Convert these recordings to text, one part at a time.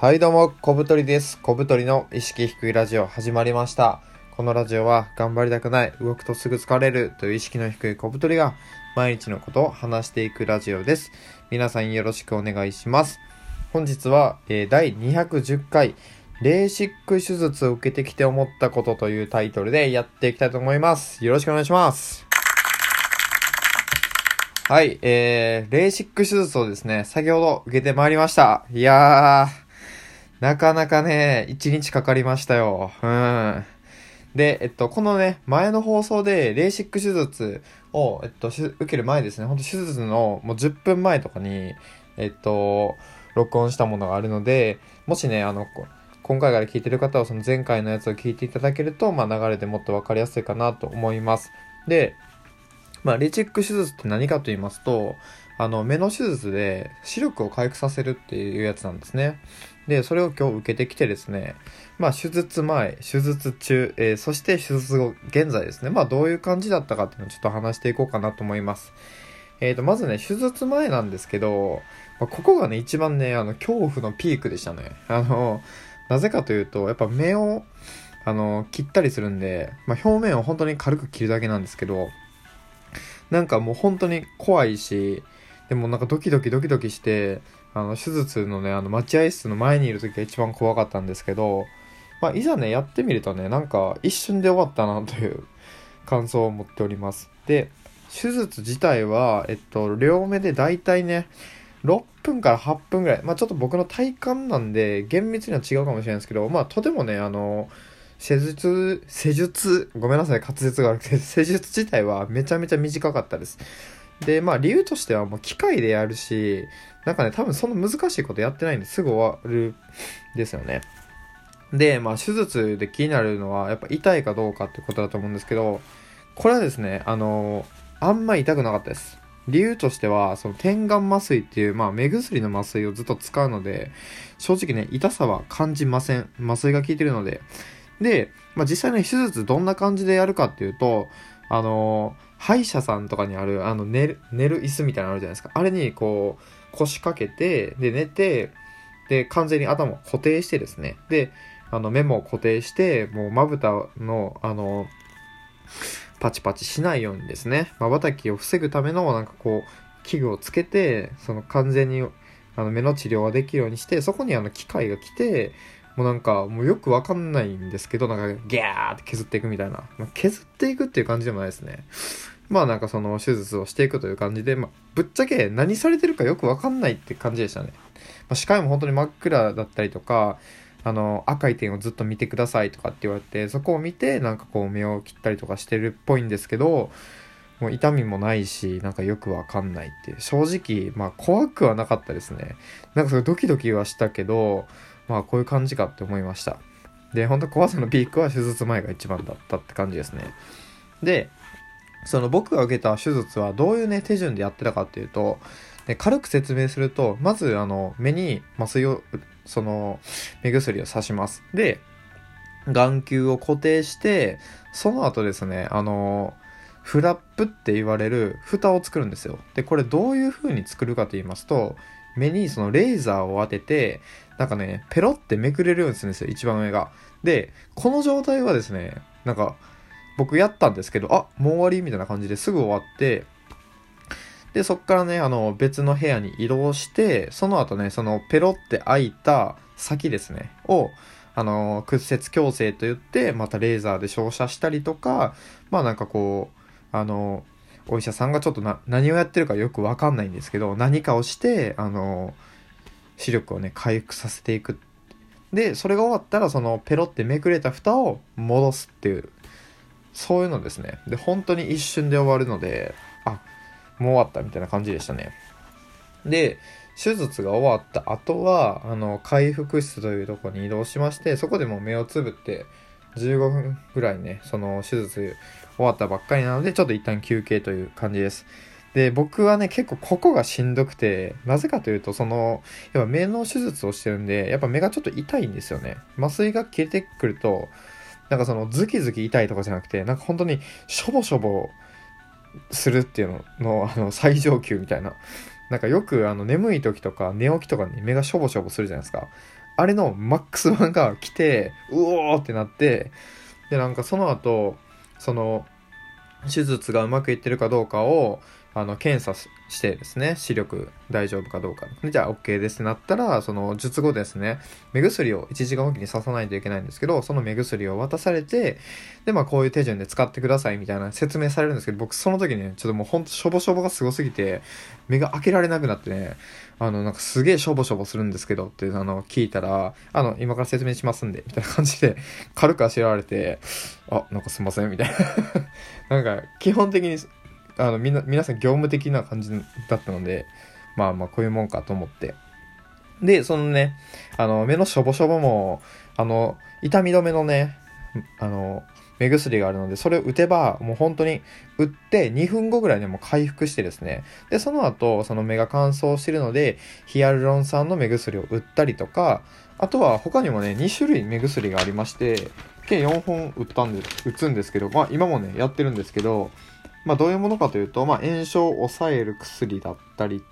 はいどうも、小太りです。小太りの意識低いラジオ始まりました。このラジオは頑張りたくない、動くとすぐ疲れるという意識の低い小太りが毎日のことを話していくラジオです。皆さんよろしくお願いします。本日は、えー第210回、レーシック手術を受けてきて思ったことというタイトルでやっていきたいと思います。よろしくお願いします。はい、えー、レーシック手術をですね、先ほど受けてまいりました。いやー、なかなかね、1日かかりましたよ。うん。で、えっと、このね、前の放送で、レーシック手術を、えっと、受ける前ですね、ほんと手術のもう10分前とかに、えっと、録音したものがあるので、もしね、あの、今回から聞いてる方はその前回のやつを聞いていただけると、まあ流れでもっとわかりやすいかなと思います。で、まあ、レーシック手術って何かと言いますと、あの、目の手術で視力を回復させるっていうやつなんですね。で、それを今日受けてきてですね、まあ、手術前、手術中、えーそして手術後、現在ですね、まあ、どういう感じだったかっていうのをちょっと話していこうかなと思います。えーと、まずね、手術前なんですけど、まあ、ここがね、一番ね、あの、恐怖のピークでしたね。あの、なぜかというと、やっぱ目を、あの、切ったりするんで、まあ、表面を本当に軽く切るだけなんですけど、なんかもう本当に怖いし、でもなんかドキドキドキドキして、あの、手術のね、あの、待合室の前にいる時が一番怖かったんですけど、まあ、いざね、やってみるとね、なんか一瞬で終わったなという 感想を持っております。で、手術自体は、えっと、両目で大体ね、6分から8分ぐらい。まあ、ちょっと僕の体感なんで、厳密には違うかもしれないですけど、まあ、とてもね、あの、施術、施術、ごめんなさい、滑舌が悪くて、施術自体はめちゃめちゃ短かったです。で、まあ理由としてはもう機械でやるし、なんかね、多分そんな難しいことやってないんですぐ終わるですよね。で、まあ手術で気になるのはやっぱ痛いかどうかってことだと思うんですけど、これはですね、あのあんま痛くなかったです。理由としては、その点眼麻酔っていう、まあ目薬の麻酔をずっと使うので、正直ね、痛さは感じません。麻酔が効いてるので。で、まあ実際ね、手術どんな感じでやるかっていうと、あの歯医者さんとかにある、あの、寝る、寝る椅子みたいなのあるじゃないですか。あれに、こう、腰掛けて、で、寝て、で、完全に頭固定してですね。で、あの、目も固定して、もう、まぶたの、あの、パチパチしないようにですね、瞬きを防ぐための、なんかこう、器具をつけて、その完全に、あの、目の治療ができるようにして、そこにあの、機械が来て、もうなんか、もうよくわかんないんですけど、なんか、ギャーって削っていくみたいな。まあ、削っていくっていう感じでもないですね。まあなんかその手術をしていくという感じで、まあ、ぶっちゃけ何されてるかよくわかんないって感じでしたね。まあ、視界も本当に真っ暗だったりとか、あの、赤い点をずっと見てくださいとかって言われて、そこを見て、なんかこう目を切ったりとかしてるっぽいんですけど、もう痛みもないし、なんかよくわかんないっていう。正直、まあ怖くはなかったですね。なんかそれドキドキはしたけど、まあこういう感じかって思いました。で、本当怖さのピークは手術前が一番だったって感じですね。で、その僕が受けた手術はどういうね、手順でやってたかっていうと、で軽く説明すると、まずあの、目に麻酔を、その、目薬を刺します。で、眼球を固定して、その後ですね、あの、フラップって言われる蓋を作るんですよ。で、これどういう風に作るかと言いますと、目にそのレーザーを当てて、なんかね、ペロってめくれるようにするんですよ、一番上が。で、この状態はですね、なんか、僕やったんですけど、あ、もう終わりみたいな感じですぐ終わって、で、そっからね、あの、別の部屋に移動して、その後ね、そのペロって開いた先ですね、を、あの、屈折矯正と言って、またレーザーで照射したりとか、まあなんかこう、あの、お医者さんがちょっとな何をやってるかよくわかんないんですけど、何かをして、あの、視力をね、回復させていく。で、それが終わったら、そのペロってめくれた蓋を戻すっていう、そういうのですね。で、本当に一瞬で終わるので、あ、もう終わったみたいな感じでしたね。で、手術が終わった後は、あの、回復室というとこに移動しまして、そこでもう目をつぶって、15分ぐらいね、その手術終わったばっかりなので、ちょっと一旦休憩という感じです。で、僕はね、結構ここがしんどくて、なぜかというと、その、やっぱ目の手術をしてるんで、やっぱ目がちょっと痛いんですよね。麻酔が切れてくると、なんかそのズキズキ痛いとかじゃなくて、なんか本当にしょぼしょぼするっていうのの、あの、最上級みたいな。なんかよくあの眠い時とか寝起きとかに目がしょぼしょぼするじゃないですか。あれのマックス版が来て、うおーってなって、で、なんかその後、その、手術がうまくいってるかどうかを、あの、検査してですね、視力大丈夫かどうか。じゃあ OK ですってなったら、その術後ですね、目薬を1時間おきに刺さないといけないんですけど、その目薬を渡されて、で、まあこういう手順で使ってくださいみたいな説明されるんですけど、僕その時ね、ちょっともうほんとしょぼしょぼがすごすぎて、目が開けられなくなってね、あの、なんかすげえしょぼしょぼするんですけどって、あの、聞いたら、あの、今から説明しますんで、みたいな感じで、軽くあしらわれて、あ、なんかすいません、みたいな。なんか、基本的にあのみんな皆さん業務的な感じだったのでまあまあこういうもんかと思ってでそのねあの目のしょぼしょぼもあの痛み止めのねあの目薬があるので、それを打てば、もう本当に打って2分後ぐらいでも回復してですね。で、その後、その目が乾燥してるので、ヒアルロン酸の目薬を打ったりとか、あとは他にもね、2種類目薬がありまして、計4本打ったんで、打つんですけど、まあ今もね、やってるんですけど、まあ、どういうものかというと、まあ、炎症を抑える薬だったり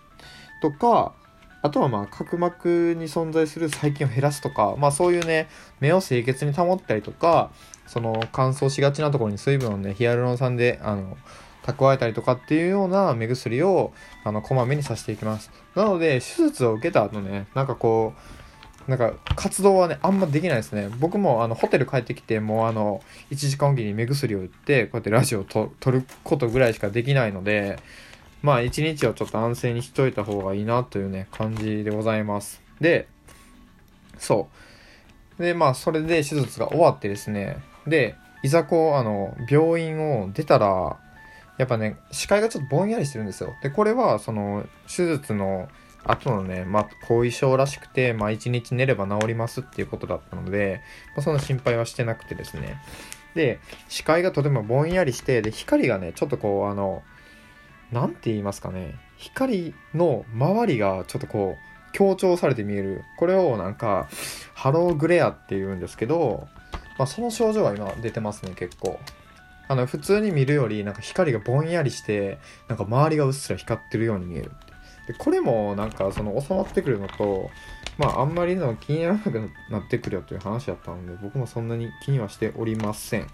とか、あとはまあ角膜に存在する細菌を減らすとか、まあそういうね、目を清潔に保ったりとか、その乾燥しがちなところに水分をね、ヒアルロン酸で、あの、蓄えたりとかっていうような目薬を、あの、こまめにさしていきます。なので、手術を受けた後ね、なんかこう、なんか活動はね、あんまできないですね。僕もあのホテル帰ってきて、もうあの、1時間おきに目薬を打って、こうやってラジオをと撮ることぐらいしかできないので、まあ一日をちょっと安静にしといた方がいいなというね、感じでございます。で、そう。で、まあそれで手術が終わってですね、で、いざこう、あの、病院を出たら、やっぱね、視界がちょっとぼんやりしてるんですよ。で、これは、その、手術の、後のね、まあ、後遺症らしくて、まあ、1日寝れば治りますっていうことだったので、まあ、そんな心配はしてなくてですね。で、視界がとてもぼんやりして、で、光がね、ちょっとこう、あの、なんて言いますかね、光の周りがちょっとこう、強調されて見える。これをなんか、ハローグレアって言うんですけど、まあ、その症状は今出てますね、結構。あの、普通に見るより、なんか光がぼんやりして、なんか周りがうっすら光ってるように見える。でこれもなんかその収まってくるのとまああんまりの気にならなくなってくるよという話だったので僕もそんなに気にはしておりません。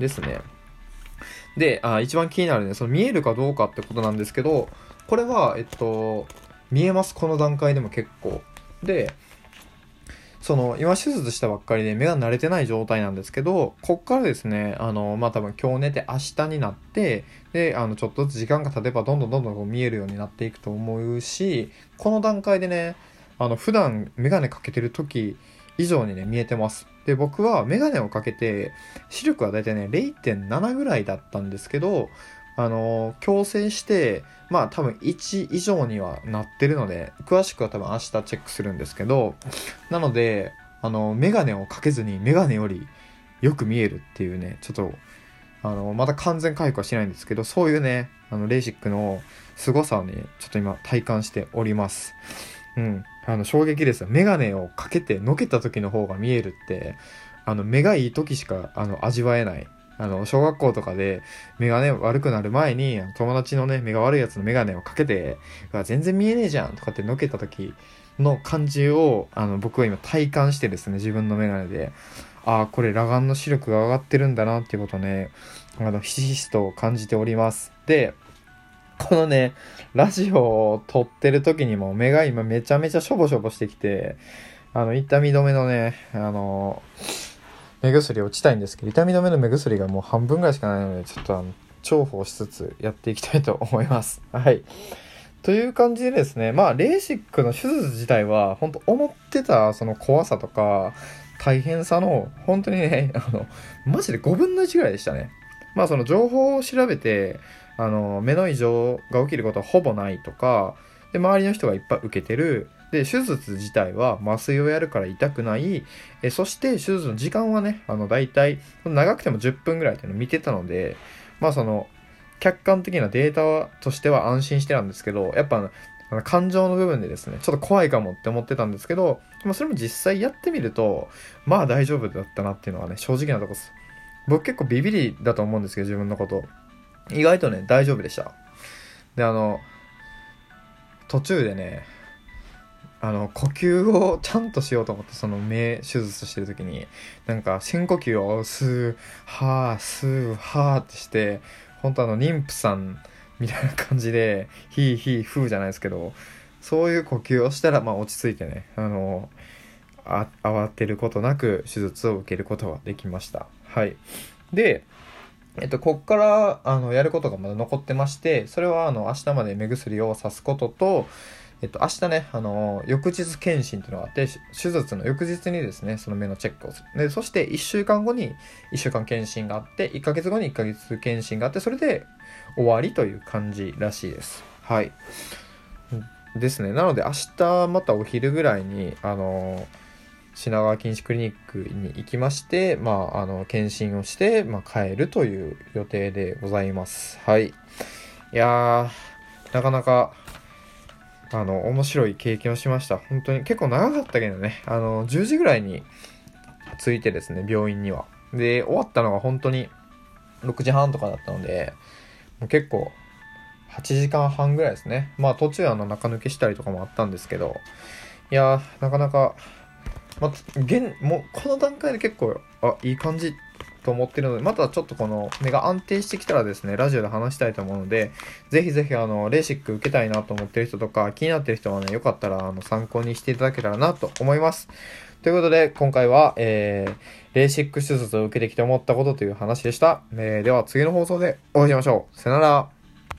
ですね。であ一番気になるねその見えるかどうかってことなんですけどこれはえっと見えます。この段階でも結構。でその、今手術したばっかりで目が慣れてない状態なんですけど、こっからですね、あの、まあ、多分今日寝て明日になって、で、あの、ちょっとずつ時間が経てばどんどんどんどんこう見えるようになっていくと思うし、この段階でね、あの、普段メガネかけてる時以上にね、見えてます。で、僕はメガネをかけて、視力はだいたいね、0.7ぐらいだったんですけど、あの、矯正して、まあ多分1以上にはなってるので、詳しくは多分明日チェックするんですけど、なので、あの、メガネをかけずにメガネよりよく見えるっていうね、ちょっと、あの、まだ完全回復はしないんですけど、そういうね、あの、レーシックの凄さをね、ちょっと今体感しております。うん。あの、衝撃ですよ。メガネをかけてのけた時の方が見えるって、あの、目がいい時しか、あの、味わえないあの、小学校とかで目がね、悪くなる前に、友達のね、目が悪いやつのメガネをかけて、全然見えねえじゃんとかってのけた時の感じを、あの、僕は今体感してですね、自分のメガネで、ああ、これ裸眼の視力が上がってるんだなっていうことね、あの、ひしひしと感じております。で、このね、ラジオを撮ってる時にも目が今めちゃめちゃしょぼしょぼしてきて、あの、痛み止めのね、あの目薬を打ちたいんですけど、痛み止めの目薬がもう半分ぐらいしかないので、ちょっとあの、重宝しつつやっていきたいと思います。はい。という感じでですね、まあ、レーシックの手術自体は、本当思ってたその怖さとか、大変さの、本当にね、あの、マジで5分の1ぐらいでしたね。まあ、その情報を調べて、あの、目の異常が起きることはほぼないとか、で、周りの人がいっぱい受けてる、で、手術自体は麻酔をやるから痛くない。えそして手術の時間はね、あの、大体、長くても10分ぐらいっていうのを見てたので、まあその、客観的なデータとしては安心してたんですけど、やっぱ、あの感情の部分でですね、ちょっと怖いかもって思ってたんですけど、まあ、それも実際やってみると、まあ大丈夫だったなっていうのはね、正直なとこです。僕結構ビビりだと思うんですけど、自分のこと。意外とね、大丈夫でした。で、あの、途中でね、あの、呼吸をちゃんとしようと思って、その目手術してる時に、なんか深呼吸をスー、はー、スー、はーってして、本当あの、妊婦さんみたいな感じで、ヒーヒーフーじゃないですけど、そういう呼吸をしたら、まあ落ち着いてね、あの、あ慌てることなく手術を受けることができました。はい。で、えっと、こっから、あの、やることがまだ残ってまして、それは、あの、明日まで目薬をさすことと、えっと、明日ね、あの、翌日検診っていうのがあって、手術の翌日にですね、その目のチェックをする。で、そして1週間後に1週間検診があって、1ヶ月後に1ヶ月検診があって、それで終わりという感じらしいです。はい。ですね。なので、明日またお昼ぐらいに、あの、品川禁止クリニックに行きまして、まあ、あの、検診をして、まあ、帰るという予定でございます。はい。いやー、なかなか、あの、面白い経験をしました。本当に結構長かったけどね、あの、10時ぐらいに着いてですね、病院には。で、終わったのが本当に6時半とかだったので、もう結構8時間半ぐらいですね。まあ途中あの中抜けしたりとかもあったんですけど、いや、なかなか、まあ、現、もうこの段階で結構、あ、いい感じと思ってるので、またちょっとこの目が安定してきたらですね、ラジオで話したいと思うので、ぜひぜひあの、レーシック受けたいなと思ってる人とか、気になってる人はね、よかったらあの参考にしていただけたらなと思います。ということで、今回は、えー、レーシック手術を受けてきて思ったことという話でした。えー、では次の放送でお会いしましょう。さよなら。